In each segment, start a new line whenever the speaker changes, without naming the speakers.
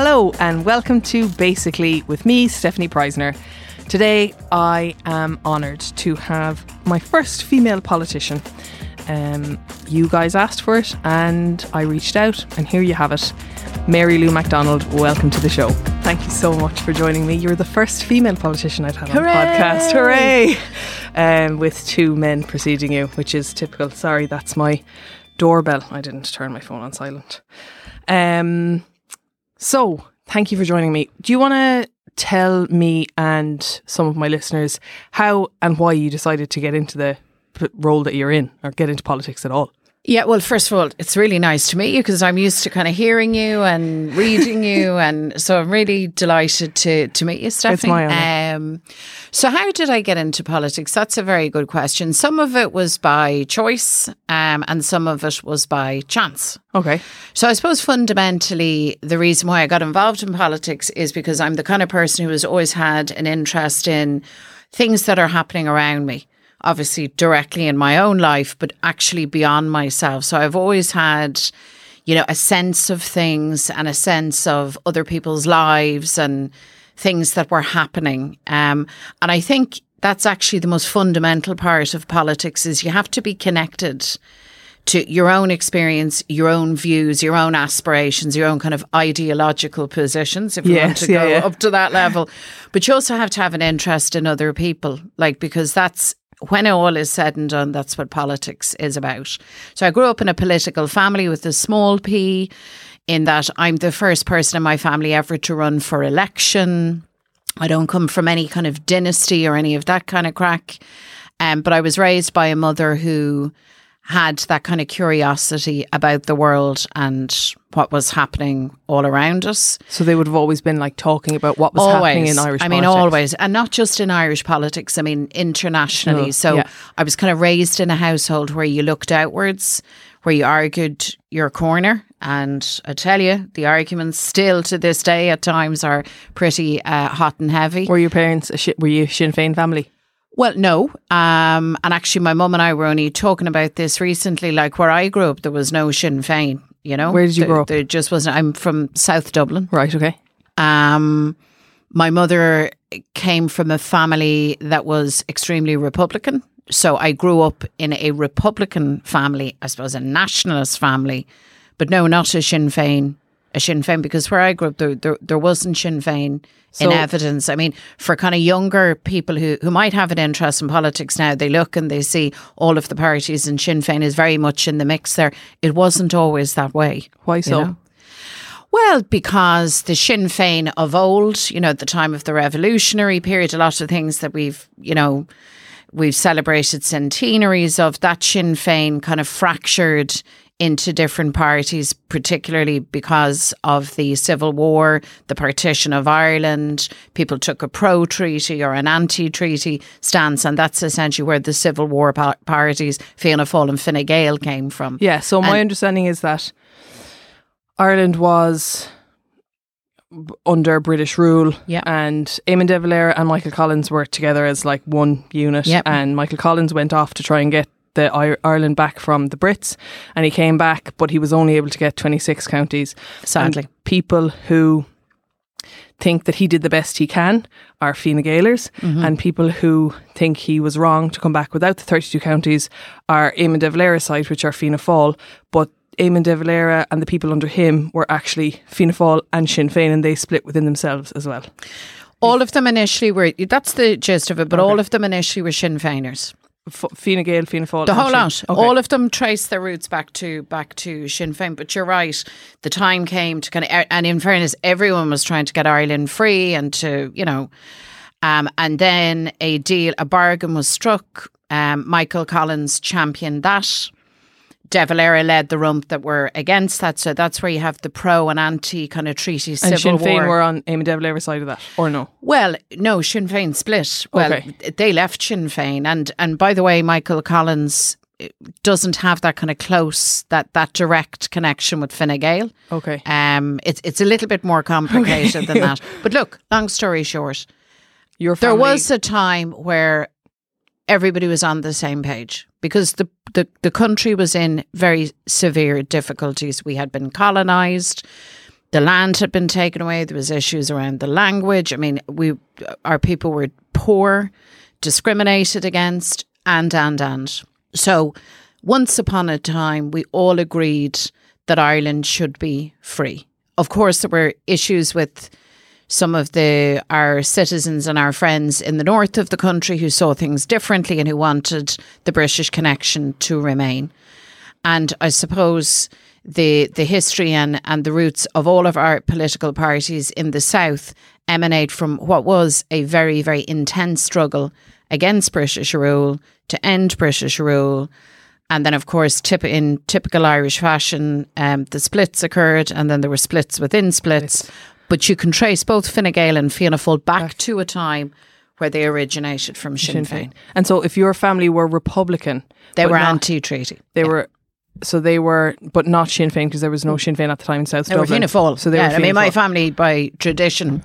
Hello and welcome to Basically with me, Stephanie Preissner. Today I am honoured to have my first female politician. Um, you guys asked for it and I reached out, and here you have it. Mary Lou McDonald, welcome to the show. Thank you so much for joining me. You're the first female politician I've had
Hooray!
on the podcast. Hooray! Um, with two men preceding you, which is typical. Sorry, that's my doorbell. I didn't turn my phone on silent. Um, so, thank you for joining me. Do you want to tell me and some of my listeners how and why you decided to get into the role that you're in or get into politics at all?
Yeah, well, first of all, it's really nice to meet you because I'm used to kind of hearing you and reading you, and so I'm really delighted to to meet you, Stephanie.
my honour.
Um, so, how did I get into politics? That's a very good question. Some of it was by choice, um, and some of it was by chance.
Okay.
So I suppose fundamentally the reason why I got involved in politics is because I'm the kind of person who has always had an interest in things that are happening around me. Obviously directly in my own life, but actually beyond myself. So I've always had, you know, a sense of things and a sense of other people's lives and things that were happening. Um, and I think that's actually the most fundamental part of politics is you have to be connected to your own experience, your own views, your own aspirations, your own kind of ideological positions, if you want to
yeah,
go
yeah.
up to that level. But you also have to have an interest in other people, like, because that's when all is said and done, that's what politics is about. So I grew up in a political family with a small p, in that I'm the first person in my family ever to run for election. I don't come from any kind of dynasty or any of that kind of crack. Um, but I was raised by a mother who had that kind of curiosity about the world and what was happening all around us.
So they would have always been like talking about what was happening in Irish politics.
I mean,
politics.
always. And not just in Irish politics, I mean, internationally.
No,
so
yeah.
I was kind of raised in a household where you looked outwards, where you argued your corner. And I tell you, the arguments still to this day at times are pretty uh, hot and heavy.
Were your parents, were you a Sinn Féin family?
Well, no. Um, and actually, my mum and I were only talking about this recently. Like where I grew up, there was no Sinn Féin. You know,
Where did you
There-
grow up?
There just wasn't. I'm from South Dublin.
Right, okay.
Um, my mother came from a family that was extremely Republican. So I grew up in a Republican family, I suppose a nationalist family, but no, not a Sinn Féin. A Sinn Féin, because where I grew up, there, there, there wasn't Sinn Féin
So-
in evidence. I mean, for kind of younger people who, who might have an interest in politics now, they look and they see all of the parties, and Sinn Féin is very much in the mix there. It wasn't always that way.
Why so?
know? Well, because the Sinn Féin of old, you know, at the time of the revolutionary period, a lot of things that we've, you know, we've celebrated centenaries of that Sinn Féin kind of fractured into different parties, particularly because of the Civil War, the partition of Ireland. People took a pro treaty or an anti treaty stance, and that's essentially where the Civil War pa- parties, Fianna Fáil and Fine Gael, came from.
Yeah, so my
And-
understanding is that Ireland was under British rule
Yeah.
and Eamon de Valera and Michael Collins worked together as like one unit
Yep.
and Michael Collins went off to try and get the Ireland back from the Brits and he came back but he was only able to get 26 counties
Sadly.
And people who think that he did the best he can are Fine Gaelers,
Mm-hmm.
and people who think he was wrong to come back without the 32 counties are Eamon de Valera's side, which are Fianna Fáil, but Eamon de Valera and the people under him were actually Fianna Fáil and Sinn Féin, and they split within themselves as well.
All of them initially were, that's the gist of it, but all of them initially were Sinn Féiners.
F- Fine Gael, Fianna Fáil,
The whole lot.
Okay.
All of them trace their roots back to back to Sinn Féin. But you're right. The time came to kind of, and in fairness, everyone was trying to get Ireland free and to, you know, um, and then a deal, a bargain was struck. Um, Michael Collins championed that. De Valera led the rump that were against that. So that's where you have the pro and anti kind of treaty
And
civil
Sinn Féin
war.
were on Eamon De Valera's side of that, or no?
Well, no, Sinn Féin split. Well,
Okay.
they left Sinn Féin, and and by the way, Michael Collins eh, doesn't have that kind of close that that direct connection with Fine Gael.
Okay.
Um, it's it's a little bit more complicated than that. But look, long story short,
Your
there was a time where everybody was on the same page because the, the, the country was in very severe difficulties. We had been colonized, the land had been taken away, there was issues around the language. I mean, we our people were poor, discriminated against, and and and. So once upon a time we all agreed that Ireland should be free. Of course there were issues with some of the our citizens and our friends in the north of the country who saw things differently and who wanted the British connection to remain. And I suppose the the history and, and the roots of all of our political parties in the south emanate from what was a very, very intense struggle against British rule, to end British rule. And then, of course, tip, in typical Irish fashion, um, the splits occurred, and then there were splits within splits. But you can trace both Fine Gael and Fianna Fáil back to a time where they originated from Sinn, Féin.
And so, if your family were Republican,
They were
not-
anti-treaty.
They were. So they were, but not Sinn Féin because there was no mm. Sinn Féin at the time in South
They were
Dublin.
Fianna Fáil.
So they
yeah,
were.
I mean, my family by tradition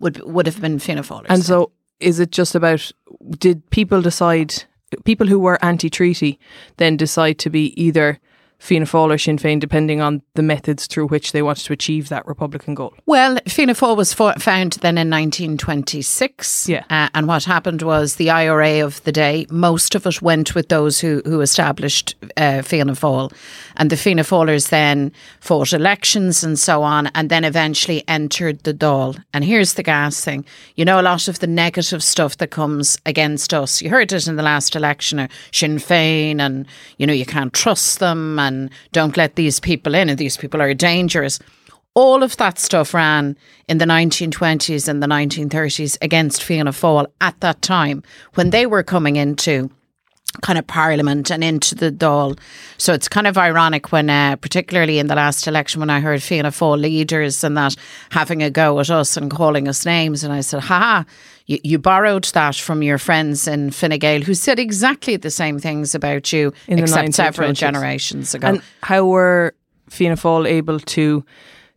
would would have been Fianna.
And so, is it just about? Did people decide? People who were anti-treaty then decide to be either Fianna Fáil or Sinn Féin, depending on the methods through which they wanted to achieve that Republican goal.
Well, Fianna Fáil was fo- found then in 1926.
Yeah.
Uh, and what happened was the IRA of the day, most of it went with those who, who established uh, Fianna Fáil. And the Fianna Fáilers then fought elections and so on, and then eventually entered the Dáil. And here's the gas thing. You know, a lot of the negative stuff that comes against us. You heard it in the last election, Sinn Féin, and, you know, you can't trust them, and don't let these people in, and these people are dangerous all of that stuff ran in the 1920s and the 1930s against Fianna Fáil at that time when they were coming into kind of parliament and into the Dáil. So it's kind of ironic when, uh, particularly in the last election, when I heard Fianna Fáil leaders and that having a go at us and calling us names. And I said, ha you, you borrowed that from your friends in Fine Gael who said exactly the same things about you,
In the
except several generations ago.
And how were Fianna Fáil able to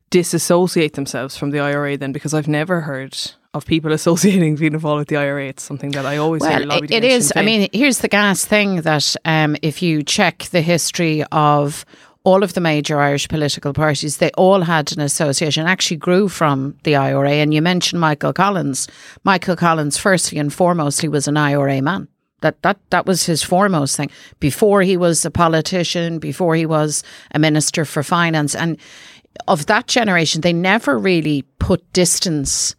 disassociate themselves from the IRA then? Because I've never heard of people associating Fianna Fáil with the IRA. It's something that I always hear
Well, it, it
against
I mean, here's the gas thing that um, if you check the history of all of the major Irish political parties, they all had an association, actually grew from the IRA. And you mentioned Michael Collins. Michael Collins, firstly and foremost, he was an IRA man. That, that that was his foremost thing. Before he was a politician, before he was a minister for finance, and of that generation, they never really put distance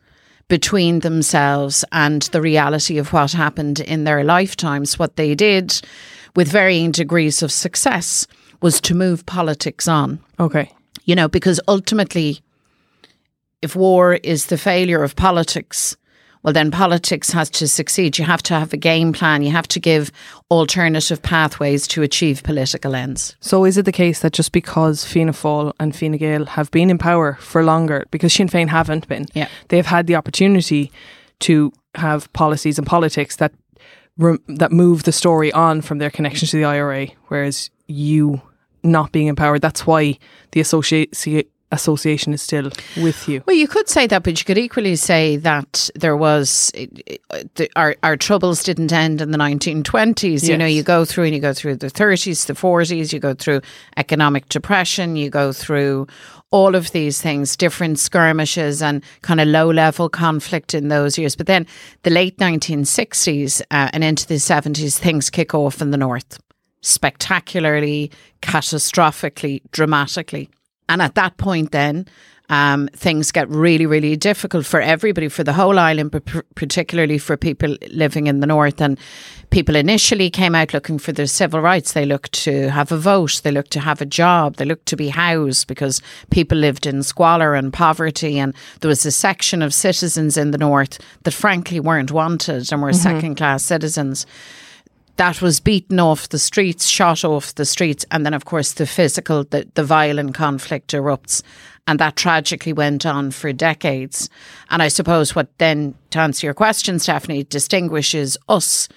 between themselves and the reality of what happened in their lifetimes. What they did with varying degrees of success was to move politics on,
okay.
you know, because ultimately, if war is the failure of politics, well, then politics has to succeed. You have to have a game plan. You have to give alternative pathways to achieve political ends.
So is it the case that just because Fianna Fáil and Fine Gael have been in power for longer, because Sinn Féin haven't been,
Yeah.
they've had the opportunity to have policies and politics that that move the story on from their connection to the IRA, whereas you not being empowered, that's why the associate association is still with you.
Well, you could say that, but you could equally say that there was the, our our troubles didn't end in the 1920s. You know, you go through and you go through the 30s, the 40s, you go through economic depression, you go through all of these things, different skirmishes and kind of low level conflict in those years. But then the late 1960s uh, and into the 70s, things kick off in the north spectacularly, catastrophically, dramatically. And at that point, then, um, things get really, really difficult for everybody, for the whole island, but pr- particularly for people living in the north. And people initially came out looking for their civil rights. They looked to have a vote, they looked to have a job, they looked to be housed because people lived in squalor and poverty. And there was a section of citizens in the north that frankly weren't wanted and were second class citizens that was beaten off the streets, shot off the streets, and then of course the physical, the, the violent conflict erupts. And that tragically went on for decades. And I suppose what then, to answer your question, Stephanie, distinguishes us,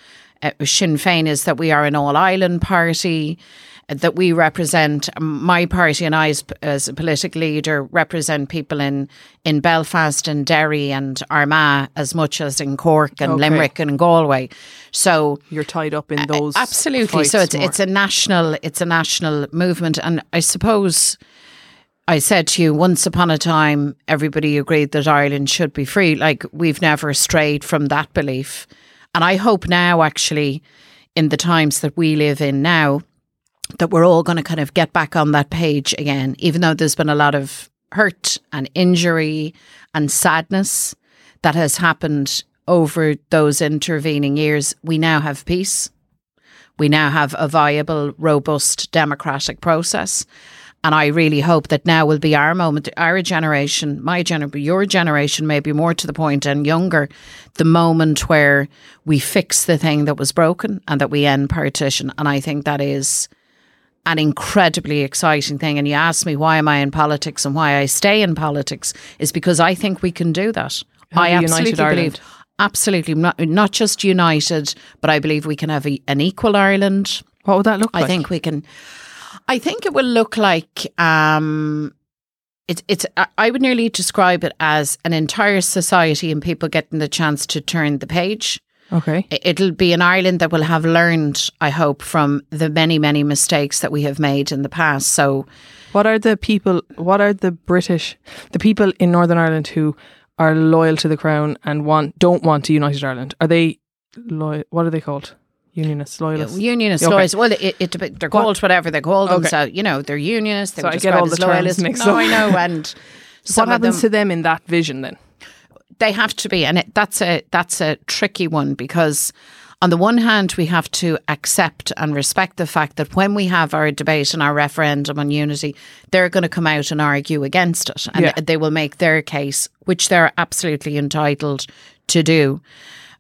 uh, Sinn Féin, is that we are an all island party that we represent my party and I as, as, a political leader represent people in in Belfast and Derry and Armagh as much as in Cork and okay. Limerick and Galway. So
you're tied up in those
absolutely. So it's
more.
it's a national it's a national movement, and I suppose. I said to you once upon a time, everybody agreed that Ireland should be free. Like we've never strayed from that belief. And I hope now, actually, in the times that we live in now, that we're all going to kind of get back on that page again, even though there's been a lot of hurt and injury and sadness that has happened over those intervening years. We now have peace. We now have a viable, robust democratic process. And I really hope that now will be our moment, our generation, my generation, your generation, maybe more to the point and younger, the moment where we fix the thing that was broken and that we end partition. And I think that is an incredibly exciting thing. And you ask me why am I in politics and why I stay in politics is because I think we can do that. I absolutely believe. Absolutely, not, not just united, but I believe we can have a, an equal Ireland.
What would that look like?
I think we can. I think it will look like um, it's it's. I would nearly describe it as an entire society and people getting the chance to turn the page.
Okay.
It'll be an Ireland that will have learned, I hope, from the many, many mistakes that we have made in the past. So,
what are the people, what are the British, the people in Northern Ireland who are loyal to the Crown and want don't want a united Ireland? Are they loyal? What are they called? Unionists, loyalists.
unionists, okay. loyalists. Well, it, it, they're called what? whatever they call okay. themselves. You know, they're unionists. They
so I get all the terms mixed no,
up. I know. And
what happens them, to them in that vision then?
They have to be, and it, that's a that's a tricky one because on the one hand, we have to accept and respect the fact that when we have our debate and our referendum on unity, they're going to come out and argue against it, and yeah. they will make their case, which they're absolutely entitled to do.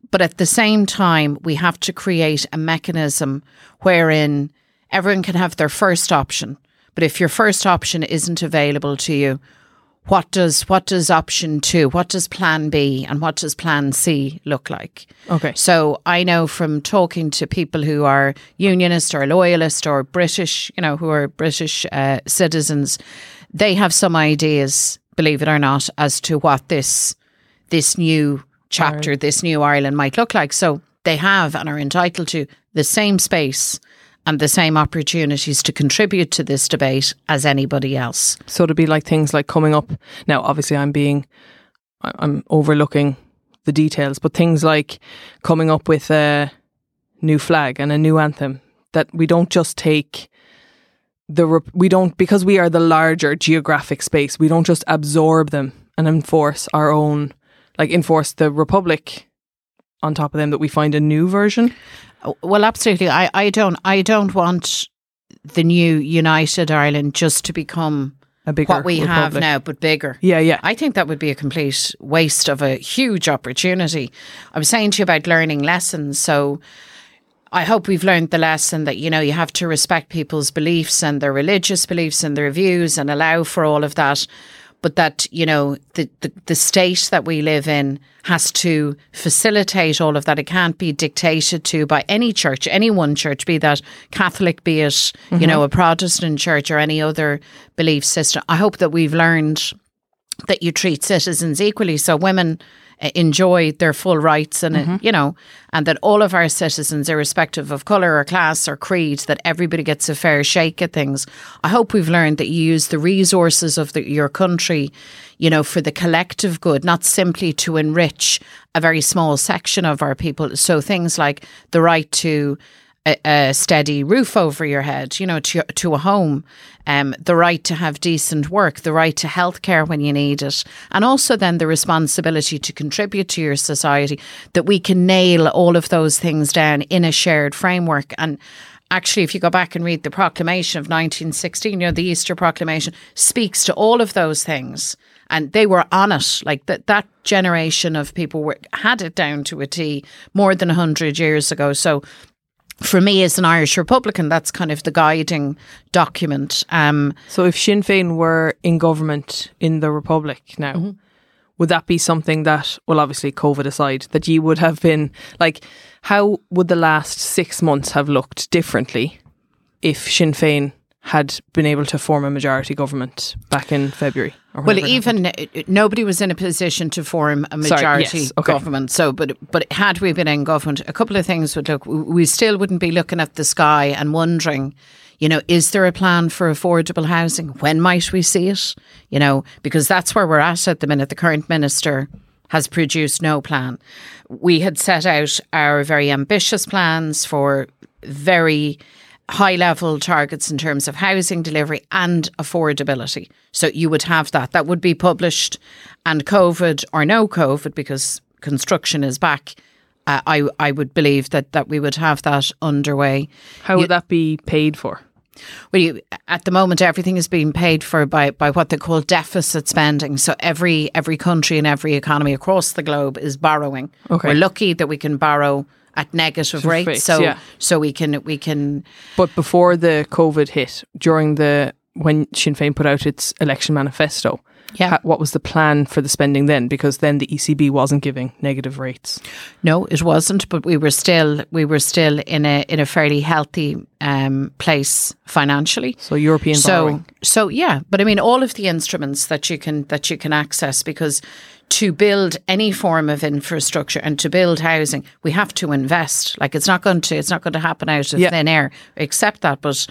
But at the same time, we have to create a mechanism wherein everyone can have their first option. But if your first option isn't available to you, what does what does option two, what does plan B and what does plan C look like?
Okay.
So I know from talking to people who are unionist or loyalist or British, you know, who are British uh, citizens, they have some ideas, believe it or not, as to what this this new chapter, Ireland. this new Ireland might look like. So they have and are entitled to the same space and the same opportunities to contribute to this debate as anybody else.
So to be like things like coming up now, obviously, I'm being, I'm overlooking the details, but things like coming up with a new flag and a new anthem that we don't just take the we don't because we are the larger geographic space we don't just absorb them and enforce our own like enforce the republic on top of them that we find a new version
well, absolutely. I, I don't I don't want the new United Ireland just to become
a bigger
what we
republic.
have now, but bigger.
Yeah, yeah.
I think that would be a complete waste of a huge opportunity. I was saying to you about learning lessons, so. I hope we've learned the lesson that, you know, you have to respect people's beliefs and their religious beliefs and their views and allow for all of that but that you know the, the, the state that we live in has to facilitate all of that. It can't be dictated to by any church, any one church, be that Catholic, be it mm-hmm. you know a Protestant church or any other belief system. I hope that we've learned that you treat citizens equally. So women enjoy their full rights and mm-hmm. you know and that all of our citizens irrespective of color or class or creed that everybody gets a fair shake at things i hope we've learned that you use the resources of the, your country you know for the collective good not simply to enrich a very small section of our people so things like the right to a, a, steady roof over your head, you know, to to a home, um, the right to have decent work, the right to healthcare when you need it, and also then the responsibility to contribute to your society. That we can nail all of those things down in a shared framework and. Actually, if you go back and read the proclamation of 1916, you know, the Easter Proclamation speaks to all of those things and they were on it. Like that, that generation of people were had it down to a T more than hundred years ago. So for me as an Irish Republican, that's kind of the guiding document. Um,
So if Sinn Féin were in government in the Republic now,
Mm-hmm.
would that be something that, well, obviously COVID aside, that you would have been like, how would the last six months have looked differently if Sinn Féin had been able to form a majority government back in February? Or
Well, even uh, nobody was in a position to form a
Sorry,
majority
yes, okay.
government. So, but but had we been in government, a couple of things would look. We still wouldn't be looking at the sky and wondering, you know, is there a plan for affordable housing? When might we see it? You know, because that's where we're at at the minute. The current minister has produced no plan. We had set out our very ambitious plans for very high level targets in terms of housing delivery and affordability. So you would have that. That would be published, and COVID or no COVID, because construction is back. Uh, I I would believe that that we would have that underway.
How would that be paid for?
Well, you, at the moment, everything is being paid for by, by what they call deficit spending. So every every country and every economy across the globe is borrowing.
Okay.
We're lucky that we can borrow at negative rates,
rates,
so
yeah.
so we can we can
But before the COVID hit, during the when Sinn Féin put out its election manifesto,
Yeah.
what was the plan for the spending then? Because then the ECB wasn't giving negative rates.
No, it wasn't. But we were still we were still in a in a fairly healthy um, place financially.
So European
so
borrowing.
so yeah. But I mean, all of the instruments that you can that you can access because to build any form of infrastructure and to build housing, we have to invest. Like it's not going to it's not going to happen out of
Yeah.
thin air. Accept that, but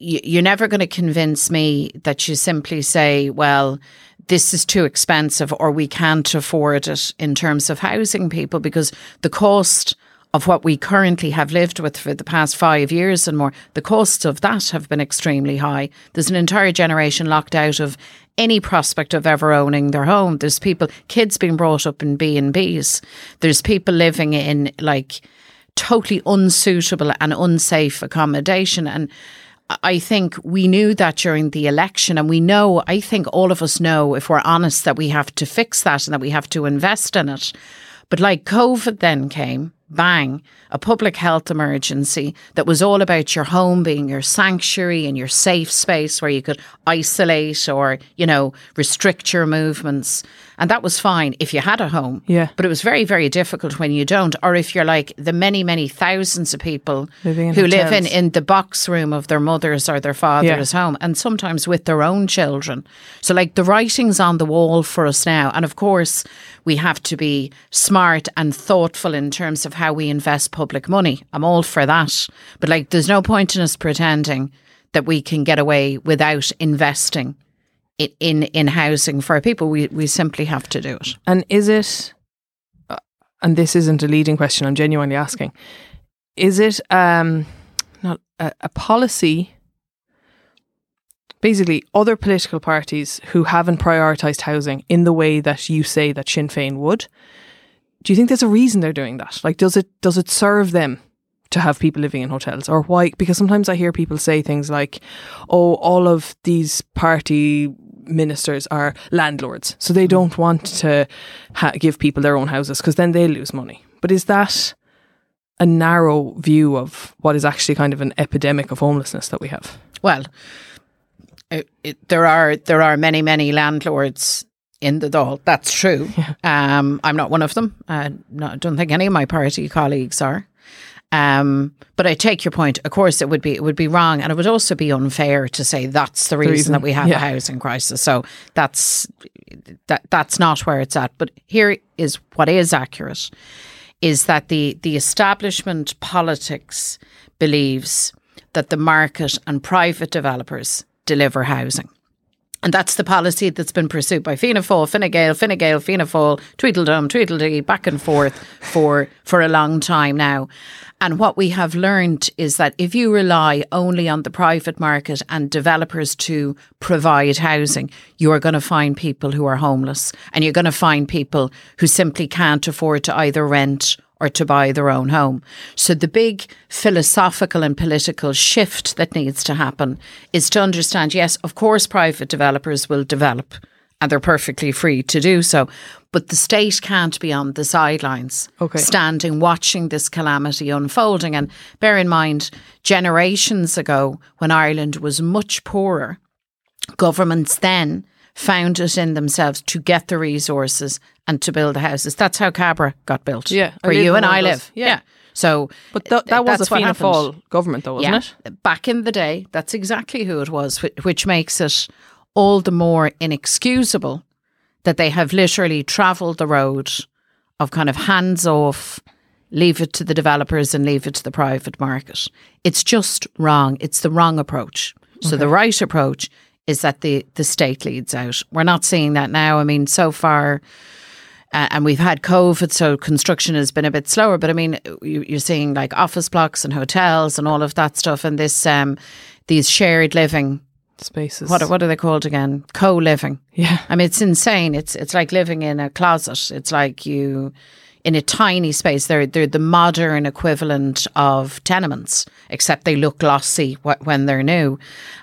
you're never going to convince me that you simply say, well, this is too expensive or we can't afford it in terms of housing people because the cost of what we currently have lived with for the past five years and more, the costs of that have been extremely high. There's an entire generation locked out of any prospect of ever owning their home. There's people, kids being brought up in B and B's. There's people living in like totally unsuitable and unsafe accommodation. And I think we knew that during the election, and we know, I think all of us know, if we're honest, that we have to fix that and that we have to invest in it. But like COVID then came, bang, a public health emergency that was all about your home being your sanctuary and your safe space where you could isolate or, you know, restrict your movements. And that was fine if you had a home.
Yeah.
But it was very, very difficult when you don't, or if you're like the many, many thousands of people who live in, in the box room of their mother's or their father's home, and sometimes with their own children. So, like, the writing's on the wall for us now. And of course, we have to be smart and thoughtful in terms of how we invest public money. I'm all for that. But, like, there's no point in us pretending that we can get away without investing in, in, in housing for people. We, we simply have to do it.
And is it, uh, and this isn't a leading question, I'm genuinely asking, is it um, not a, a policy? Basically, other political parties who haven't prioritised housing in the way that you say that Sinn Féin would, do you think there's a reason they're doing that? Like, does it does it serve them to have people living in hotels, or why? Because sometimes I hear people say things like, "Oh, all of these party ministers are landlords, so they hmm. don't want to ha- give people their own houses because then they lose money." But is that a narrow view of what is actually kind of an epidemic of homelessness that we have?
Well, it, it, there are there are many many landlords in the Dáil. That's true. Um, I'm not one of them. Uh, no, I don't think any of my party colleagues are. Um, but I take your point. Of course, it would be it would be wrong, and it would also be unfair to say that's the reason,
reason,
that we have
yeah.
a housing crisis. So that's that that's not where it's at. But here is what is accurate: is that the the establishment politics believes that the market and private developers deliver housing. And that's the policy that's been pursued by Fianna Fáil, Fine Gael, Fine Gael, Fianna Fáil, Tweedledum, Tweedledee, back and forth for, for a long time now. And what we have learned is that if you rely only on the private market and developers to provide housing, you are going to find people who are homeless and you're going to find people who simply can't afford to either rent or to buy their own home. So the big philosophical and political shift that needs to happen is to understand yes, of course, private developers will develop and they're perfectly free to do so. But the state can't be on the sidelines,
Okay.
standing watching this calamity unfolding. And bear in mind, generations ago, when Ireland was much poorer, governments then found it in themselves to get the resources and to build the houses. That's how Cabra got built.
Yeah,
where you and I live.
Yeah.
So,
But th- that was a Fianna. Fáil government, though, wasn't it?
Back in the day, that's exactly who it was, which makes it all the more inexcusable that they have literally travelled the road of kind of hands off, leave it to the developers and leave it to the private market. It's just wrong. It's the wrong approach. So the right approach is that the, the state leads out. We're not seeing that now. I mean, so far, uh, and we've had COVID, so construction has been a bit slower. But I mean, you, you're seeing like office blocks and hotels and all of that stuff, and this um, these shared living.
Spaces.
What what are they called again? Co living.
Yeah.
I mean, it's insane. It's it's like living in a closet. It's like you in a tiny space. They're they're the modern equivalent of tenements, except they look glossy when they're new,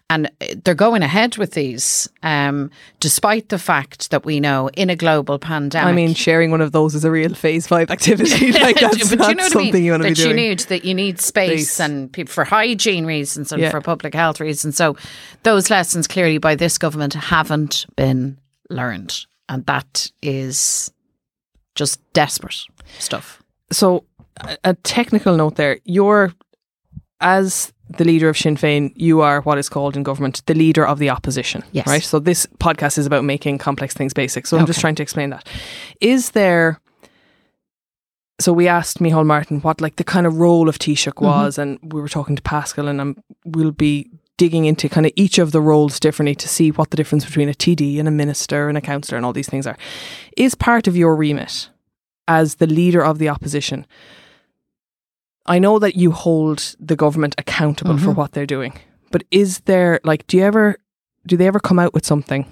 and uh, they're going ahead with these, um, despite the fact that we know in a global pandemic.
I mean, sharing one of those is a real phase five activity. like that's
but
not
you know
something
I mean?
you want to be
that
doing.
you need that you need space
Space.
and people for hygiene reasons and
Yeah.
for public health reasons. So those lessons clearly by this government haven't been learned, and that is just desperate stuff.
so a, technical note there. You're as the leader of Sinn Féin you are what is called in government the leader of the opposition
Yes.
right? So this podcast is about making complex things basic. So I'm just trying to explain that. Is there so we asked Micheál Martin what like the kind of role of Taoiseach was and we were talking to Pascal and um, we'll be digging into kind of each of the roles differently to see what the difference between a TD and a minister and a councillor and all these things are. Is part of your remit as the leader of the opposition I know that you hold the government accountable for mm-hmm. what they're doing, but is there like do you ever do they ever come out with something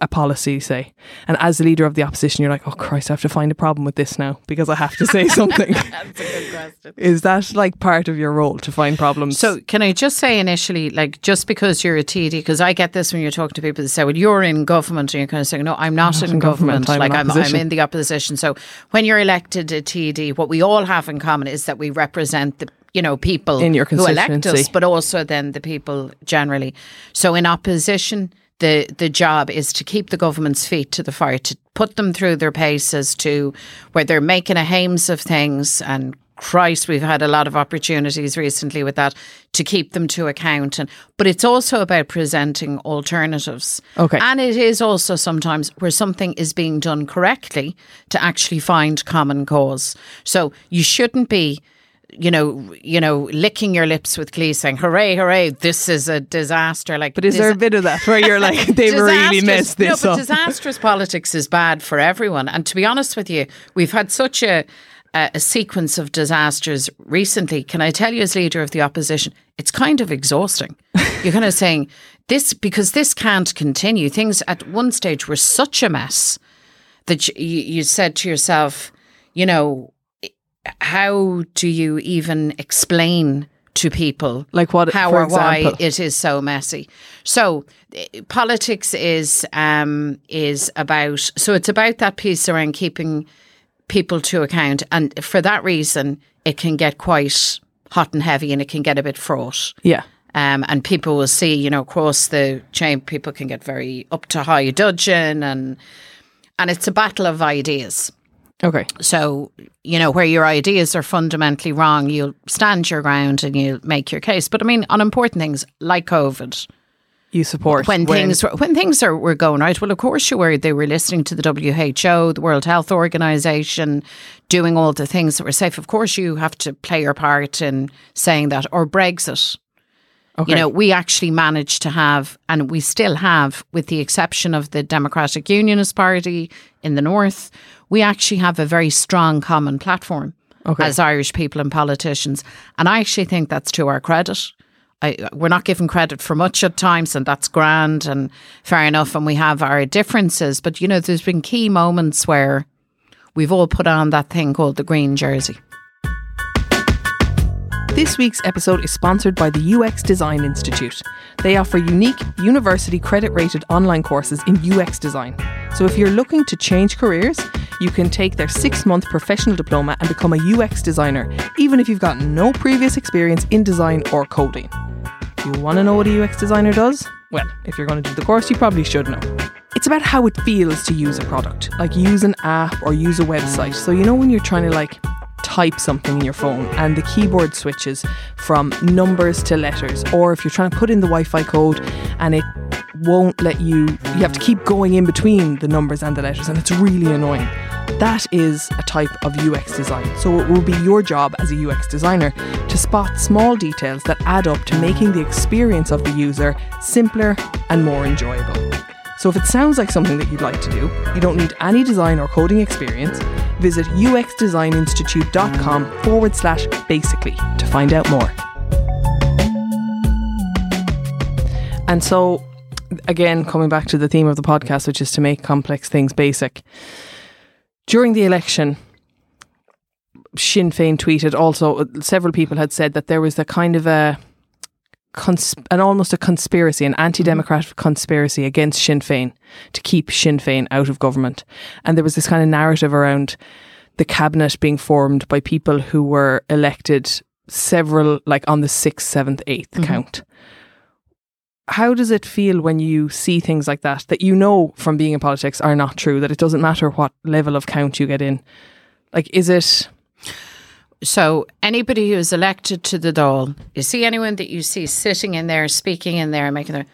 a policy say and as the leader of the opposition you're like oh Christ I have to find a problem with this now because I have to say something
That's a good question.
is that like part of your role to find problems
So, can I just say initially, like, just because you're a TD, because I get this when you're talking to people that say, well, you're in government, and you're kind of saying, no, I'm not, in,
in government,
government.
I'm
like, I'm, I'm in the opposition. So, when you're elected a TD, what we all have in common is that we represent the you know people
In your
who elect us, but also then the people generally. So, in opposition, the the job is to keep the government's feet to the fire, to put them through their paces, to where they're making a hames of things and. Christ, we've had a lot of opportunities recently with that to keep them to account, and but it's also about presenting alternatives.
Okay.
and it is also sometimes where something is being done correctly to actually find common cause. So you shouldn't be you know, you know, licking your lips with glee, saying "Hooray, hooray! This is a disaster!" Like,
but is there a bit of that where you're like they've really messed this
no, but disastrous politics is bad for everyone. And to be honest with you, we've had such a, a sequence of disasters recently. Can I tell you, as leader of the opposition, it's kind of exhausting. You're kind of saying this because this can't continue. Things at one stage were such a mess that you you said to yourself, you know, how do you even explain to people
Like what,
how or why it is so messy. So eh, politics is um is about so it's about that piece around keeping people to account and for that reason it can get quite hot and heavy and it can get a bit fraught.
yeah
Um, and people will see, you know, across the chain, people can get very up to high dudgeon and and it's a battle of ideas.
Okay
So, you know, where your ideas are fundamentally wrong, you'll stand your ground and you'll make your case. But I mean, on important things like COVID,
you support
when, things were, when things are were going right, well, of course you were. They were listening to the WHO, the World Health Organization, doing all the things that were safe. Of course, you have to play your part in saying that. Or Brexit.
okay.
You know, we actually managed to have, and we still have, with the exception of the Democratic Unionist Party in the North, we actually have a very strong common platform
Okay.
as Irish people and politicians. And I actually think that's to our credit. I, we're not given credit for much at times, and that's grand and fair enough. And we have our differences. But, you know, there's been key moments where we've all put on that thing called the green jersey.
This week's episode is sponsored by the UX Design Institute. They offer unique, university credit rated online courses in UX design. So if you're looking to change careers, you can take their six month professional diploma and become a UX designer, even if you've got no previous experience in design or coding. You want to know what a UX designer does? Well, if you're going to do the course, you probably should know. It's about how it feels to use a product, like use an app or use a website. So, you know, when you're trying to like type something in your phone and the keyboard switches from numbers to letters, or if you're trying to put in the Wi Fi code and it won't let you, you have to keep going in between the numbers and the letters, and it's really annoying. That is a type of UX design. So it will be your job as a UX designer to spot small details that add up to making the experience of the user simpler and more enjoyable. So if it sounds like something that you'd like to do, you don't need any design or coding experience, visit uxdesigninstitute.com forward slash basically to find out more. And so, again, coming back to the theme of the podcast, which is to make complex things basic. During the election, Sinn Féin tweeted also, several people had said that there was a kind of a cons- an almost a conspiracy, an anti-democratic mm-hmm. conspiracy against Sinn Féin to keep Sinn Féin out of government, and there was this kind of narrative around the cabinet being formed by people who were elected several, like on the sixth, seventh, 8th mm-hmm. count. How does it feel when you see things like that, that you know from being in politics are not true, that it doesn't matter what level of count you get in? Like, is it.
So anybody who is elected to the Dáil, you see anyone that you see sitting in there, speaking in there, making their,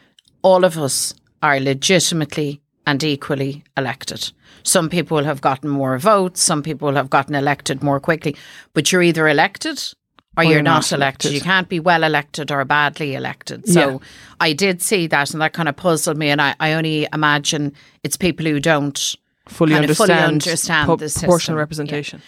all of us are legitimately and equally elected. Some people have gotten more votes, some people have gotten elected more quickly, but you're either elected or, you're,
you're
not,
not
elected.
elected.
You can't be well elected or badly elected. So
Yeah.
I did see that and that kind of puzzled me. And I, I only imagine it's people who don't
fully
of fully
understand,
understand
pro-
the
proportional
system.
representation.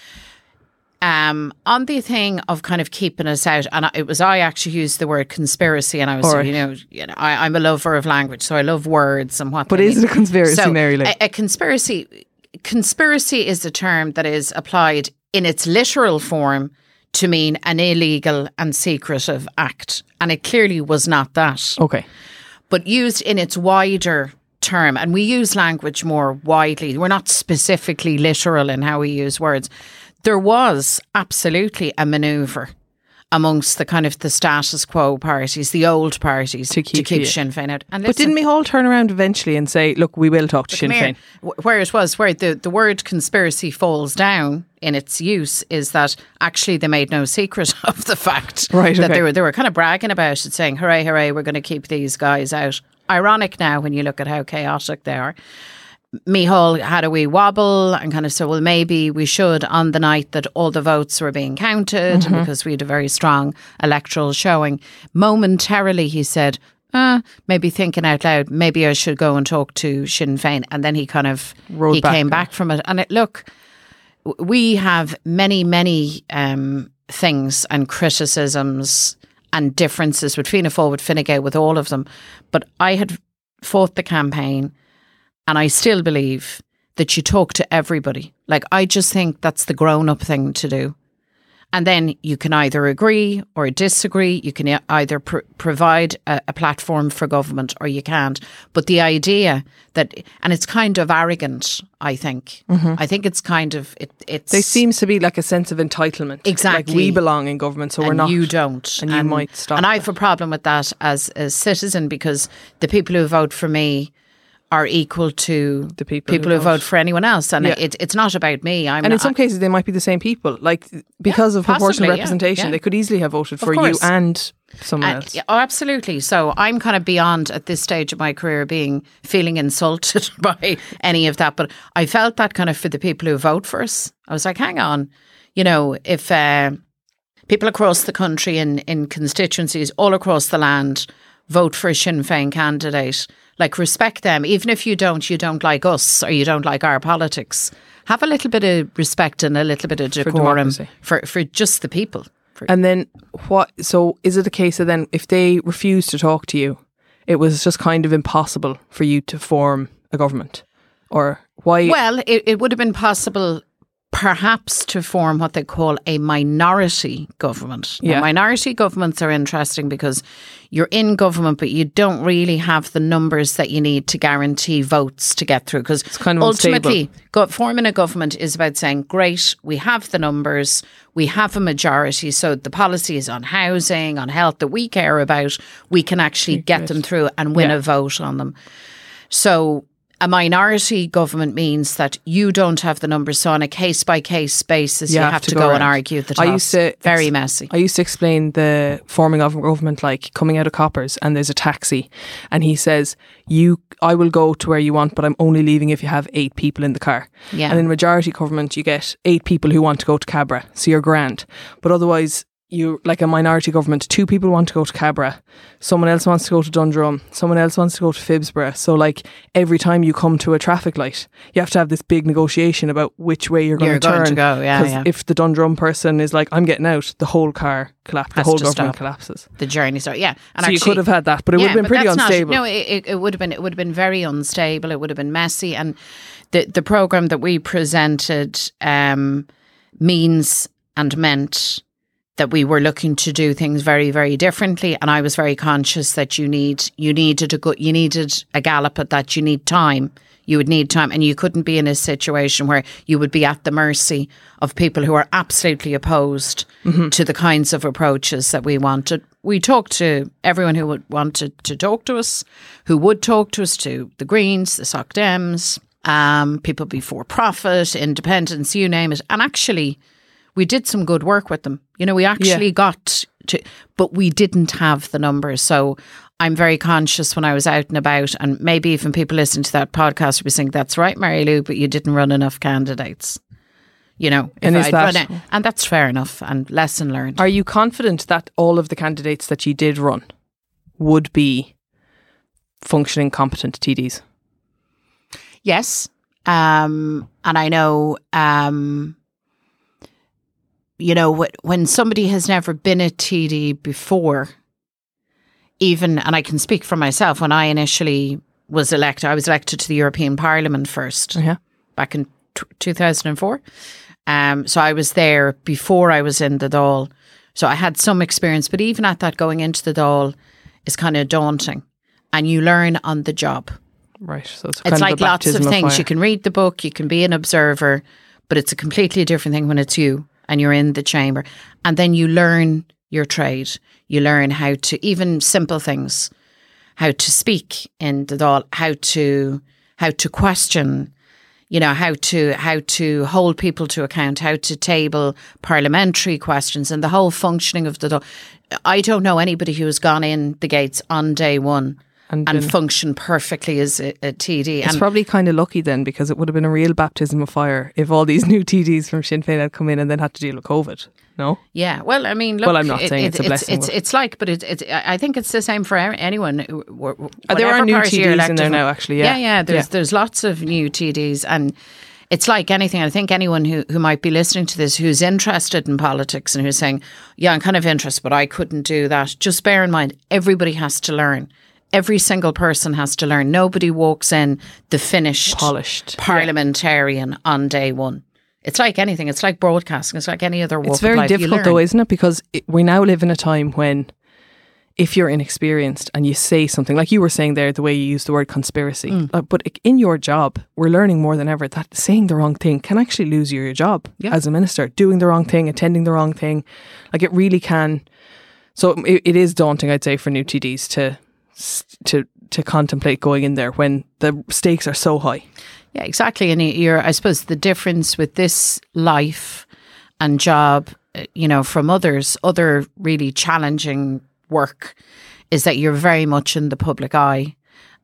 um, on the thing of kind of keeping us out, and it was I actually used the word conspiracy, and I was,
right.
you know, you know, I, I'm a lover of language, so I love words and what.
But is
mean.
it a conspiracy,
so
Mary?
A, a conspiracy, conspiracy is a term that is applied in its literal form to mean an illegal and secretive act, and it clearly was not that
Okay.
but used in its wider term. And we use language more widely. We're not specifically literal in how we use words. There was absolutely a manoeuvre amongst the kind of the status quo parties, the old parties, to
keep
keep Sinn Féin out. And
But
listen,
didn't Micheál turn around eventually and say, look, we will talk to Sinn. Féin?
Where it was, where the, the word conspiracy falls down in its use is that actually they made no secret of the fact
Right,
that
okay.
they were they were kind of bragging about it, saying, "Hooray, hooray, we're going to keep these guys out." Ironic now when you look at how chaotic they are. Micheál had a wee wobble and kind of said, well, maybe we should on the night that all the votes were being counted
Mm-hmm.
because we had a very strong electoral showing. Momentarily, he said, uh, maybe thinking out loud, maybe I should go and talk to Sinn Féin. And then he kind of
Rode
he
back.
came back from it. And it, look, we have many, many um, things and criticisms and differences with Fianna Fáil, with Fine Gael, with all of them. But I had fought the campaign and I still believe that you talk to everybody. Like, I just think that's the grown up thing to do. And then you can either agree or disagree. You can either pr- provide a, a platform for government or you can't. But the idea that, and it's kind of arrogant, I think. Mm-hmm. I think it's kind of, it, it's.
There seems to be like a sense of entitlement.
Exactly.
Like we belong in government, so we're
and
not.
you don't.
And you might stop
And I have a problem with that as a citizen because the people who vote for me are equal to
The people who
who,
vote.
for anyone else. And
Yeah.
it, it's not about me. I'm
And in
not,
some cases, they might be the same people. Like because of proportional
possibly, yeah,
representation,
yeah.
they could easily have voted for you and someone
Uh,
else.
yeah, oh, absolutely. So I'm kind of beyond at this stage of my career being feeling insulted by any of that. But I felt that kind of for the people who vote for us. I was like, hang on, you know, if uh, people across the country in in constituencies all across the land vote for a Sinn Féin candidate, like respect them, even if you don't, you don't like us or you don't like our politics. Have a little bit of respect and a little bit of decorum
democracy.
for for just the people. For,
And then what? So is it a case of then if they refuse to talk to you, it was just kind of impossible for you to form a government, or why?
Well, it, it would have been possible perhaps to form what they call a minority government. Now,
Yeah.
minority governments are interesting because you're in government, but you don't really have the numbers that you need to guarantee votes to get through. Because
kind of
ultimately, go, forming a government is about saying, great, we have the numbers, we have a majority, so the policies on housing, on health that we care about, we can actually get them through and win
Yeah.
a vote on them. So a minority government means that you don't have the numbers. So on a case by case basis, you, have, to, go, and argue the
I used to
Very messy.
I used to explain the forming of a government like coming out of coppers and there's a taxi and he says, You I will go to where you want, but I'm only leaving if you have eight people in the car.
Yeah.
And in majority government you get eight people who want to go to Cabra, so you're grand. But otherwise you like a minority government, two people want to go to Cabra, someone else wants to go to Dundrum, someone else wants to go to Phibsborough. So like every time you come to a traffic light, you have to have this big negotiation about which way you're going
You're
to
going
turn.
to go, yeah, yeah.
if the Dundrum person is like, I'm getting out, the whole car collapses, the whole government
stop.
collapses.
the journey starts. Yeah, and
so you could have had that, but it would have been pretty
that's not-
unstable.
no, it, it, it would have been it would have been very unstable. It would have been messy, and the the program that we presented um, means and meant that we were looking to do things very very differently. And I was very conscious that you need you needed a good you needed a gallop at that. You need time. You would need time, and you couldn't be in a situation where you would be at the mercy of people who are absolutely opposed to the kinds of approaches that we wanted. We talked to everyone who would wanted to talk to us, who would talk to us, to the Greens, the Soc Dems, um, people before profit, independents, you name it. And actually, we did some good work with them. You know, we actually got to, but we didn't have the numbers. So I'm very conscious when I was out and about, and maybe even people listening to that podcast would be saying, "That's right, Mary Lou, but you didn't run enough candidates." You know,
And is
I'd
that-
run it- and that's fair enough and lesson learned.
Are you confident that all of the candidates that you did run would be functioning competent TDs?
Yes. Um, and I know, um, you know, wh- when somebody has never been a TD before, even, and I can speak for myself, when I initially was elected, I was elected to the European Parliament first
Yeah.
back in t- 2004. Um, so I was there before I was in the Dáil. So I had some experience, but even at that, going into the Dáil is kind of daunting. And you learn on the job.
Right. So it's, kind
It's
of
like lots of things.
fire.
You can read the book, you can be an observer, but it's a completely different thing when it's you and you're in the chamber. And then you learn your trade. You learn how to even simple things, how to speak in the Dáil, how to how to question, you know, how to how to hold people to account, how to table parliamentary questions and the whole functioning of the Dáil. I don't know anybody who has gone in the gates on day one
And
and, functioned perfectly as a, a TD.
It's
And
probably kind of lucky then because it would have been a real baptism of fire if all these new TDs from Sinn Féin had come in and then had to deal with COVID. No?
yeah, well, I mean, look,
Well, I'm not saying it's a blessing,
It's, it's, like, but it, it, I think it's the same for anyone. who- wh- wh-
Uh, there are new TDs in there now, actually, yeah.
yeah, yeah. There's
Yeah.
there's lots of new TDs, and it's like anything. I think anyone who who might be listening to this who's interested in politics and who's saying, "Yeah, I'm kind of interested, but I couldn't do that." Just bear in mind, everybody has to learn. Every single person has to learn. Nobody walks in the finished,
Polished.
parliamentarian on day one. It's like anything. It's like broadcasting. It's like any other walk
It's very. Difficult though, isn't it? Because it, we now live in a time when if you're inexperienced and you say something like you were saying there, the way you use the word conspiracy,
Mm.
uh, but in your job, we're learning more than ever that saying the wrong thing can actually lose you your job
Yeah.
as a minister. Doing the wrong thing, attending the wrong thing, like it really can. So it, it is daunting, I'd say, for new TDs to to to contemplate going in there when the stakes are so high.
Yeah, exactly. And you're, I suppose, the difference with this life and job, uh, you know, from others, other really challenging work, is that you're very much in the public eye.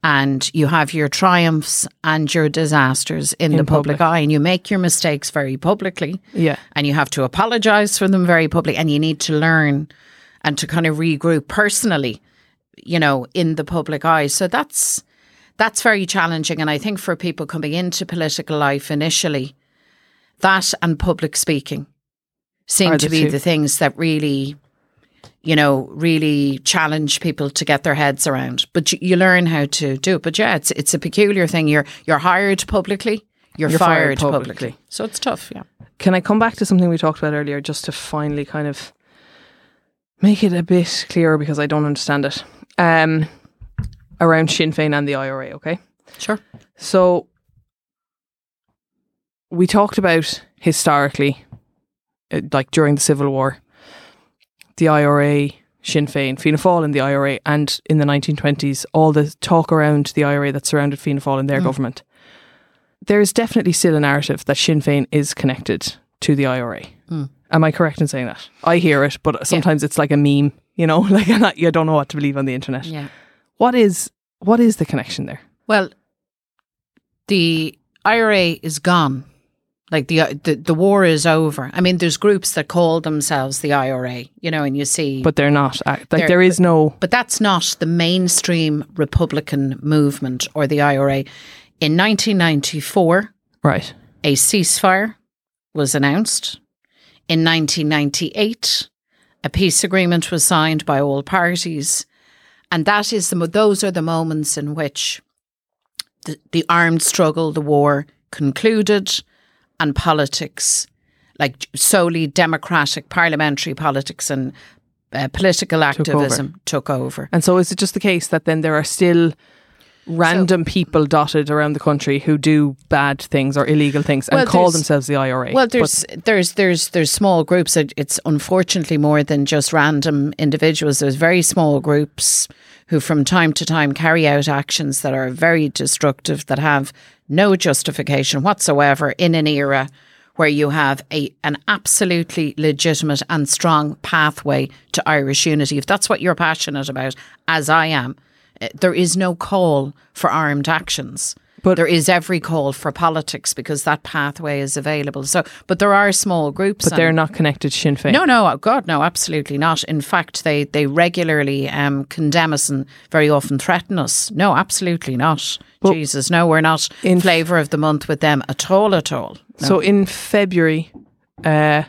And you have your triumphs and your disasters in, the public,
public.
eye, and you make your mistakes very publicly.
Yeah.
and you have to apologize for them very publicly and you need to learn and to kind of regroup personally you know in the public eye so that's that's very challenging and i think for people coming into political life initially that and public speaking seem to be
two.
the things that really you know really challenge people to get their heads around but you, you learn how to do it but yeah it's it's a peculiar thing you're you're hired publicly you're,
You're fired
fired,
publicly.
publicly. so it's tough yeah
can I come back to something we talked about earlier just to finally kind of make it a bit clearer because I don't understand it. Um, around Sinn Féin and the IRA, okay?
Sure.
So we talked about historically, uh, like during the Civil War, the IRA, Sinn Féin, Fianna Fáil in the IRA, and in the 1920s, all the talk around the IRA that surrounded Fianna Fáil and their government. There's definitely still a narrative that Sinn Féin is connected to the IRA. Am I correct in saying that? I hear it, but sometimes it's like a meme, you know, like you don't know what to believe on the internet.
Yeah.
What is what is the connection there?
Well, the IRA is gone. Like the, the the war is over. I mean, there's groups that call themselves the IRA, you know, and you see,
But they're not. uh, Like
They're-
there is no.
but that's not the mainstream Republican movement or the IRA. In 1994,
Right.
a ceasefire was announced. In 1998, a peace agreement was signed by all parties, and that is the those are the moments in which the, the armed struggle, the war, concluded, and politics, like solely democratic parliamentary politics and uh, political activism, took over.
And so is it just the case that then there are still random people dotted around the country who do bad things or illegal things and
Well,
call themselves the IRA?
Well,
But-
there's there's there's there's small groups. It- It's unfortunately more than just random individuals. There's very small groups who, from time to time, carry out actions that are very destructive, that have no justification whatsoever in an era where you have a an absolutely legitimate and strong pathway to Irish unity. If that's what you're passionate about, as I am, there is no call for armed actions.
But-
there is every call for politics because that pathway is available. So, but there are small groups.
but they're not connected to Sinn Féin.
no, no, oh God, no, absolutely not. In fact, they they regularly um, condemn us and very often threaten us. No, absolutely not. Jesus, no, we're not
in-
in flavour of the month with them at all, at all. No.
So in February, uh,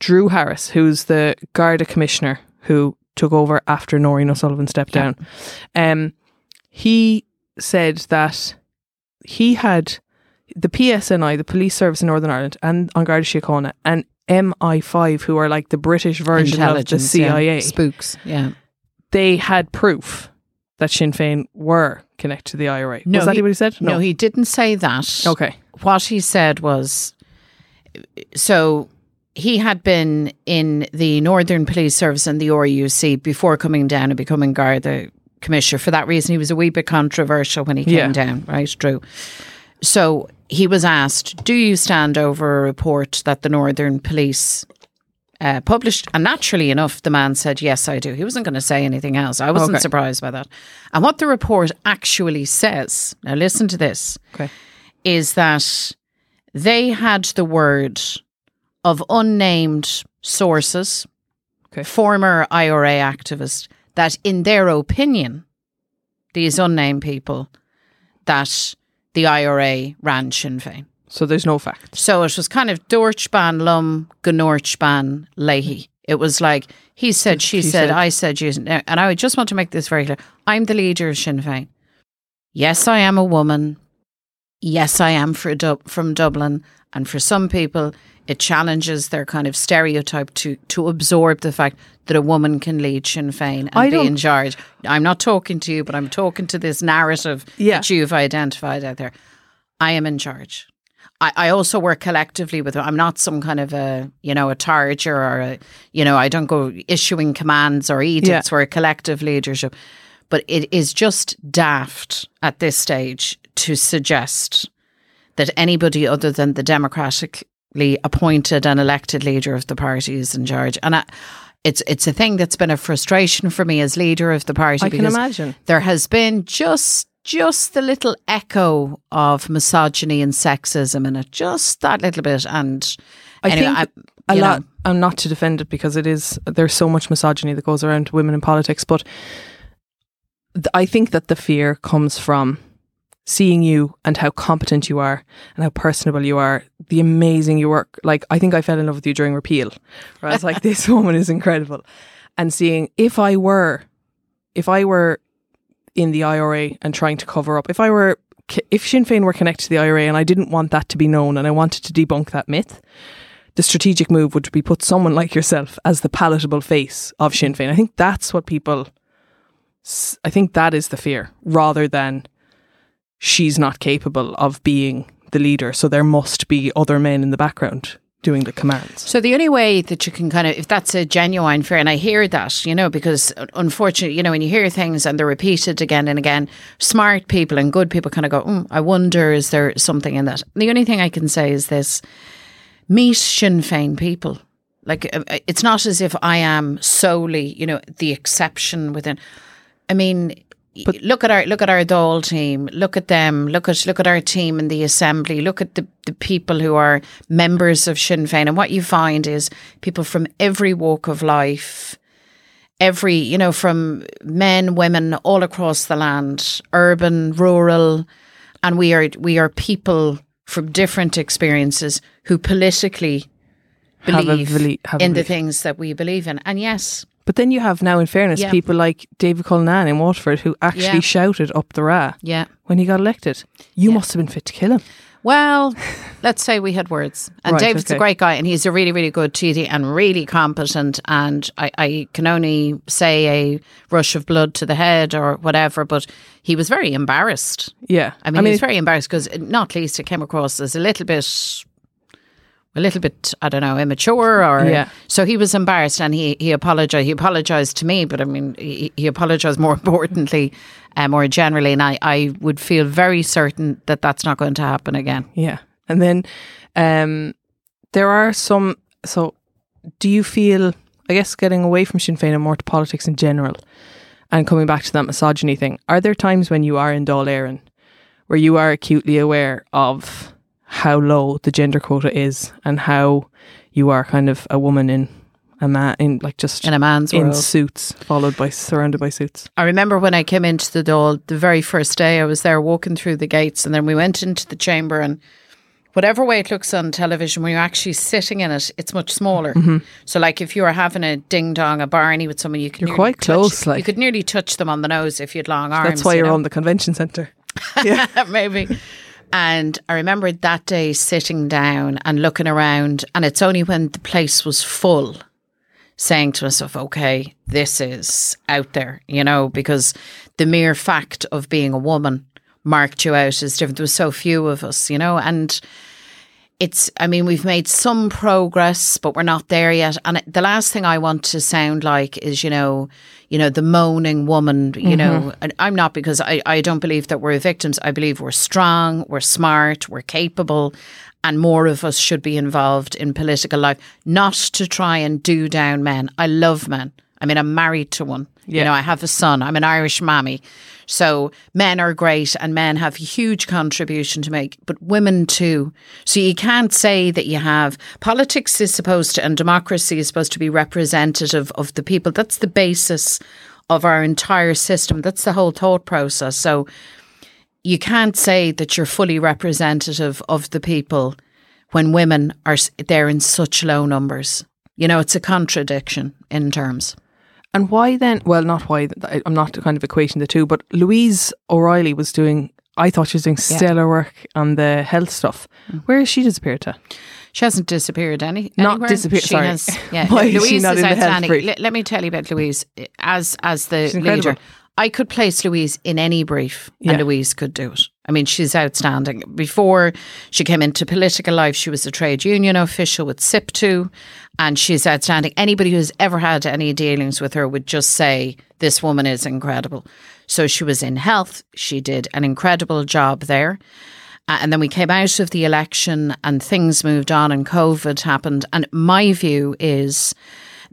Drew Harris, who's the Garda commissioner who took over after Nóirín O'Sullivan stepped down, um, he said that he had the PSNI, the Police Service in Northern Ireland, and An Garda Síochána, and MI5, who are like the British version of the
Intelligence, yeah.
CIA,
spooks, yeah.
they had proof that Sinn Féin were connected to the IRA.
No,
Was that
he-
what he said?
No. he didn't say that.
Okay.
What he said was, so he had been in the Northern Police Service and the RUC before coming down and becoming Garda Commissioner. For that reason, he was a wee bit controversial when he came
Yeah.
down, right, Drew? So he was asked, Do you stand over a report that the Northern Police uh, published? And naturally enough, the man said, Yes, I do. He wasn't going to say anything else. I wasn't
Okay.
surprised by that. And what the report actually says, now listen to this
Okay.
is that they had the word of unnamed sources,
Okay.
former IRA activists, that in their opinion, these unnamed people, that the IRA ran Sinn Féin.
So there's no fact.
So it was kind of Dorchban Lum, Gnorchban Leahy. It was like he said, she
He
said,
said.
I said, you. And I just want to make this very clear. I'm the leader of Sinn Féin. Yes, I am a woman. Yes, I am for from Dublin. And for some people, it challenges their kind of stereotype to, to absorb the fact that a woman can lead Sinn Féin and
I
be in charge. I'm not talking to you, but I'm talking to this narrative
Yeah.
that you've identified out there. I am in charge. I, I also work collectively with I'm not some kind of a you know a targer or a you know I don't go issuing commands or edicts. We're a collective leadership, but it is just daft at this stage to suggest that anybody other than the democratically appointed and elected leader of the party is in charge. And I, it's it's a thing that's been a frustration for me as leader of the party.
I can imagine.
there has been just just the little echo of misogyny and sexism in it, just that little bit. And
I
anyway,
think
I,
a
you
lot.
know,
I'm not to defend it because it is. There's so much misogyny that goes around women in politics, but th- I think that the fear comes from seeing you and how competent you are and how personable you are, the amazing you work. Like I think I fell in love with you during repeal. Where I was like, this woman is incredible, and seeing if I were, if I were in the IRA and trying to cover up, if I were if Sinn Féin were connected to the IRA and I didn't want that to be known and I wanted to debunk that myth, the strategic move would be put someone like yourself as the palatable face of Sinn Féin. I think that's what people. I think that is the fear, rather than she's not capable of being the leader. So there must be other men in the background doing the commands.
So the only way that you can kind of, if that's a genuine fear, and I hear that, you know, because unfortunately, you know, when you hear things and they're repeated again and again, smart people and good people kind of go, mm, I wonder, is there something in that? The only thing I can say is this meet Sinn Féin people. Like, uh, it's not as if I am solely, you know, the exception within. I mean, y- look at our look at our Dáil team. Look at them. Look at look at our team in the assembly. Look at the, the people who are members of Sinn Féin. And what you find is people from every walk of life, every you know, from men, women, all across the land, urban, rural, and we are we are people from different experiences who politically believe
belie- have a
in the things that we believe in. And yes,
But then you have now, in fairness,
Yeah.
people like David Cullinan in Waterford who actually
Yeah.
shouted up the ra
yeah.
when he got elected. You must have been fit to kill him.
Well, let's say we had words. And
Right,
David's
okay.
a great guy and he's a really, really good TD and really competent. And I, I can only say a rush of blood to the head or whatever, but he was very embarrassed.
Yeah,
I mean, he was very embarrassed because, not least, it came across as a little bit, a little bit, I don't know, immature or.
Yeah.
So he was embarrassed and he he apologized. He apologized to me, but I mean, he, he apologized more importantly, uh, more generally, and I I would feel very certain that that's not going to happen again.
Yeah. And then um, there are some. So, do you feel, I guess, getting away from Sinn Féin and more to politics in general and coming back to that misogyny thing, are there times when you are in Dáil Éireann where you are acutely aware of how low the gender quota is and how you are kind of a woman in a man, in like just
In a man's
in
world.
suits, followed by, surrounded by suits?
I remember when I came into the Dáil, the very first day I was there walking through the gates, and then we went into the chamber. And whatever way it looks on television, when you're actually sitting in it, it's much smaller. Mm-hmm. So, like if you were having a ding dong, a barney with someone, you could
You're
nearly
quite
touch-
close, like.
you could nearly touch them on the nose if you had long arms.
That's why
you
you're
know?
on the convention centre. Yeah.
maybe. And I remember that day sitting down and looking around, and it's only when the place was full saying to myself, okay, this is out there, you know, because the mere fact of being a woman marked you out as different. There was so few of us, you know, and it's i mean we've made some progress but we're not there yet. And the last thing i want to sound like is you know you know the moaning woman you know. Mm-hmm. And i'm not because I, I don't believe that we're victims. I believe we're strong we're smart we're capable and more of us should be involved in political life. Not to try and do down men. I love men. I mean i'm married to one.
Yeah.
you know i have a son. I'm an irish mammy so men are great and men have a huge contribution to make, but women too. So you can't say that you have politics is supposed to and democracy is supposed to be representative of the people. That's the basis of our entire system. That's the whole thought process. So you can't say that you're fully representative of the people when women are there in such low numbers. You know, it's a contradiction in terms.
And why then? Well, not why. I'm not kind of equating the two, but Louise O'Reilly was doing. I thought she was doing stellar work on the health stuff.
Mm.
Where has she disappeared to?
She hasn't disappeared any.
Not disappeared,
She
sorry.
Has, yeah,
Why is she not
is
in the health
outstanding.
brief?
Let, me tell you about Louise. As as the leader, I could place Louise in any brief, and Louise could do it. I mean, she's outstanding. Before she came into political life, she was a trade union official with SIPTU, and she's outstanding. Anybody who's ever had any dealings with her would just say, This woman is incredible. So she was in health. She did an incredible job there. And then we came out of the election and things moved on and COVID happened. And my view is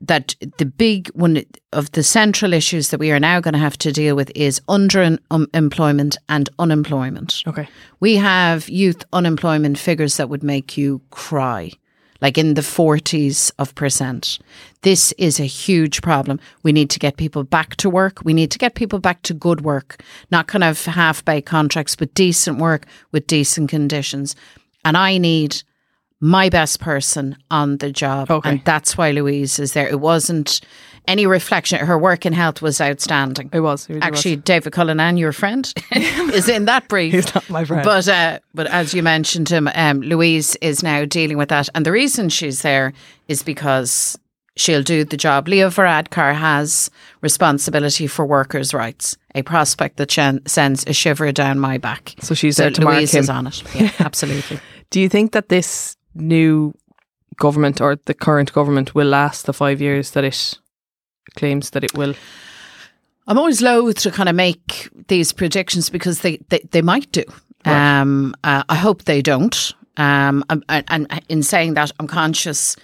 that the big one of the central issues that we are now going to have to deal with is underemployment um, and unemployment.
Okay.
We have youth unemployment figures that would make you cry, like in the 40s of percent. This is a huge problem. We need to get people back to work. We need to get people back to good work, not kind of half baked contracts, but decent work with decent conditions. And I need my best person on the job.
Okay.
And that's why Louise is there. It wasn't any reflection, her work in health was outstanding.
It was. It really
Actually,
was.
David Cullinan, your friend, is in that brief.
He's not my friend.
But uh, but as you mentioned him, um, Louise is now dealing with that, and the reason she's there is because she'll do the job. Leo Varadkar has responsibility for workers' rights, a prospect that chen- sends a shiver down my back.
So she's
so
there to mark
Louise
him.
is on it. Yeah, absolutely.
Do you think that this new government or the current government will last the five years that it claims that it will?
I'm always loath to kind of make these predictions because they, they, they might do. Um, uh, I hope they don't. Um, and, and in saying that, I'm conscious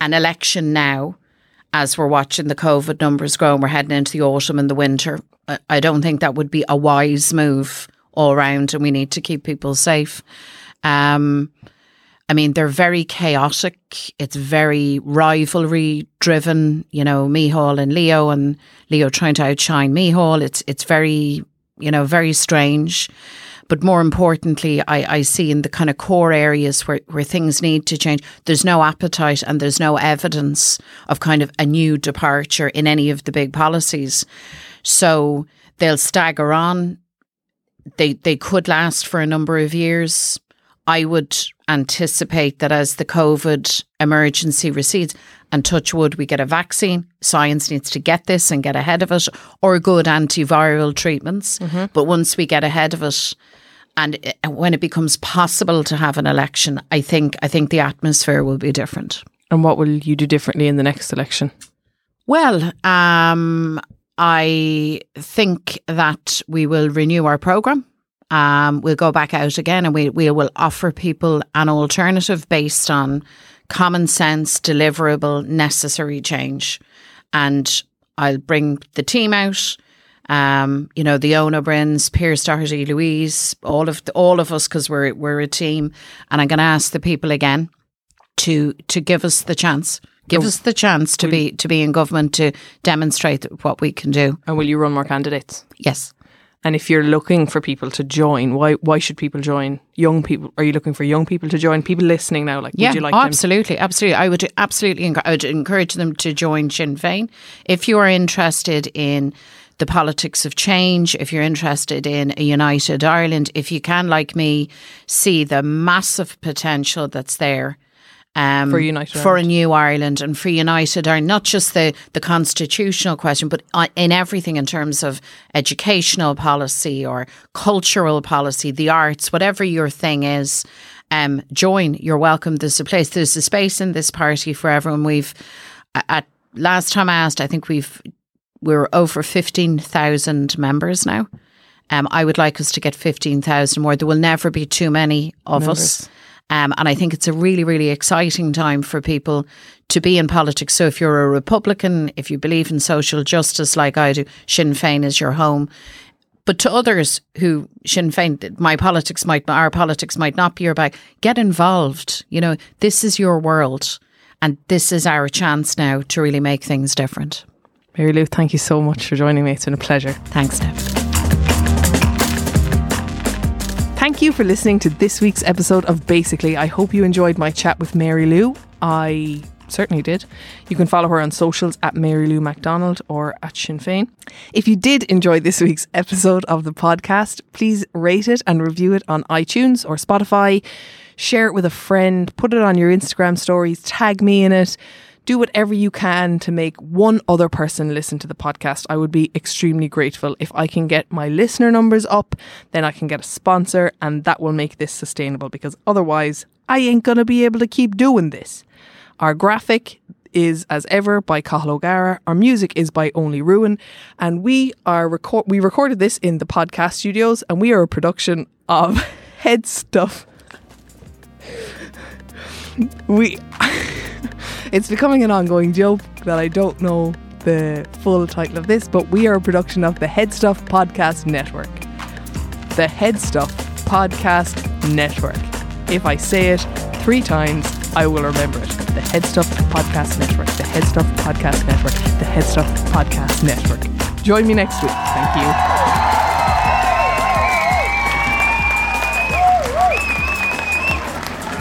an election now, as we're watching the COVID numbers grow and we're heading into the autumn and the winter, I- I don't think that would be a wise move all round, and we need to keep people safe. Um, I mean, they're very chaotic. It's very rivalry driven. You know, Micheál and Leo, and Leo trying to outshine Micheál. It's it's very you know very strange. But more importantly, I, I see in the kind of core areas where, where things need to change, there's no appetite and there's no evidence of kind of a new departure in any of the big policies. So they'll stagger on. They they could last for a number of years. I would anticipate that as the COVID emergency recedes, and touch wood, we get a vaccine. Science needs to get this and get ahead of it, or good antiviral treatments. But once we get ahead of it, and it- when it becomes possible to have an election, I think I think the atmosphere will be different.
And what will you do differently in the next election?
Well, um, I think that we will renew our program. Um, we'll go back out again and we, we will offer people an alternative based on common sense, deliverable, necessary change. And I'll bring the team out. Um, you know, the owner Brins, Pearse Doherty, Louise, all of the, all of us, because we're we're a team. And I'm going to ask the people again to to give us the chance, give us the chance to be to be in government to demonstrate what we can do.
And will you run more candidates?
Yes.
And if you're looking for people to join, why why should people join? Young people? Are you looking for young people to join? People listening now, like,
Yeah,
would you like
oh,
them?
absolutely, absolutely. I would absolutely, I would encourage them to join Sinn Féin if you are interested in the politics of change. If you're interested in a united Ireland, if you can, like me, see the massive potential that's there. Um,
For United
for
Ireland.
a new Ireland and for United Ireland, not just the, the constitutional question, but uh, in everything in terms of educational policy or cultural policy, the arts, whatever your thing is, um, join. You're welcome. There's a place. There's a space in this party for everyone. We've at last time I asked, I think we've we're over fifteen thousand members now. Um, I would like us to get fifteen thousand more. There will never be too many of us. Um, and I think it's a really, really exciting time for people to be in politics. So if you're a Republican, if you believe in social justice like I do, Sinn Féin is your home. But to others who Sinn Féin, my politics might, our politics might not be your bag, get involved. You know, this is your world. And this is our chance now to really make things different.
Mary Lou, thank you so much for joining me. It's been a pleasure.
Thanks, Nev.
Thank you for listening to this week's episode of Basically. I hope you enjoyed my chat with Mary Lou. I certainly did. You can follow her on socials at Mary Lou McDonald or at Sinn Féin. If you did enjoy this week's episode of the podcast, please rate it and review it on iTunes or Spotify. Share it with a friend, put it on your Instagram stories, tag me in it. Do whatever you can to make one other person listen to the podcast. I would be extremely grateful. If I can get my listener numbers up, then I can get a sponsor and that will make this sustainable because otherwise I ain't going to be able to keep doing this. Our graphic is as ever by Cathal O'Gara. Our music is by Only Ruin, and we are record we recorded this in the podcast studios, and we are a production of Head Stuff. we it's becoming an ongoing joke that I don't know the full title of this, but we are a production of the Head Stuff Podcast Network. The Head Stuff Podcast Network. If I say it three times, I will remember it. The Head Stuff Podcast Network. The Head Stuff Podcast Network. The Head Stuff Podcast Network. Join me next week. Thank you.